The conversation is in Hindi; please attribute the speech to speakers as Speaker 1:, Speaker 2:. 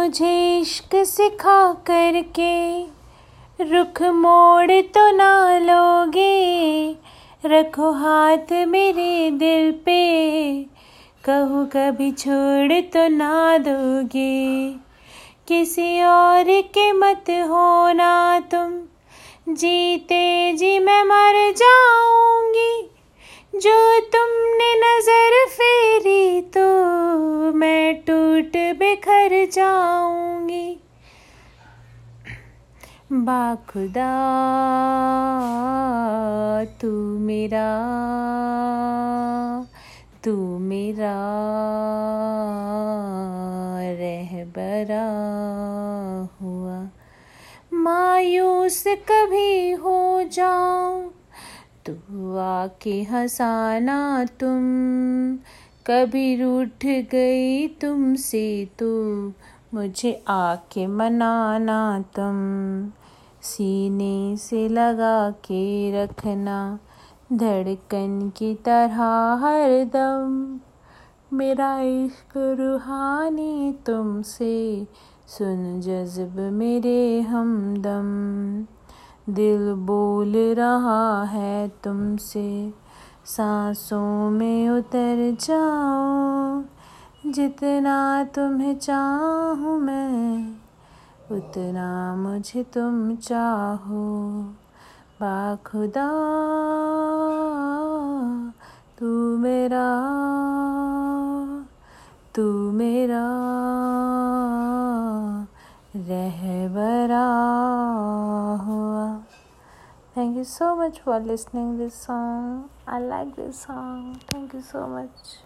Speaker 1: मुझे इश्क सिखा करके, रुख मोड़ तो ना लोगे, रखो हाथ मेरे दिल पे, कहूँ कभी छोड़ तो ना दोगे। किसी और के मत होना तुम जीते जी मैं मर जाऊँगी बिखर जाऊँगी। बाखुदा, तू मेरा तू मेरा रहबरा हुआ। मायूस कभी हो जाऊँ, तू आके हंसाना तुम कभी रूठ गई तुमसे तो मुझे आके मनाना तुम। सीने से लगा के रखना, धड़कन की तरह हर दम। मेरा इश्क रूहानी तुमसे, सुन जज्ब मेरे हमदम। दिल बोल रहा है तुमसे सांसों में उतर जाओ जितना तुम्हें चाहूँ मैं, उतना मुझे तुम चाहो। बाखुदा, तू मेरा तू मेरा। Thank you so much for listening this song. I like this song. Thank you so much.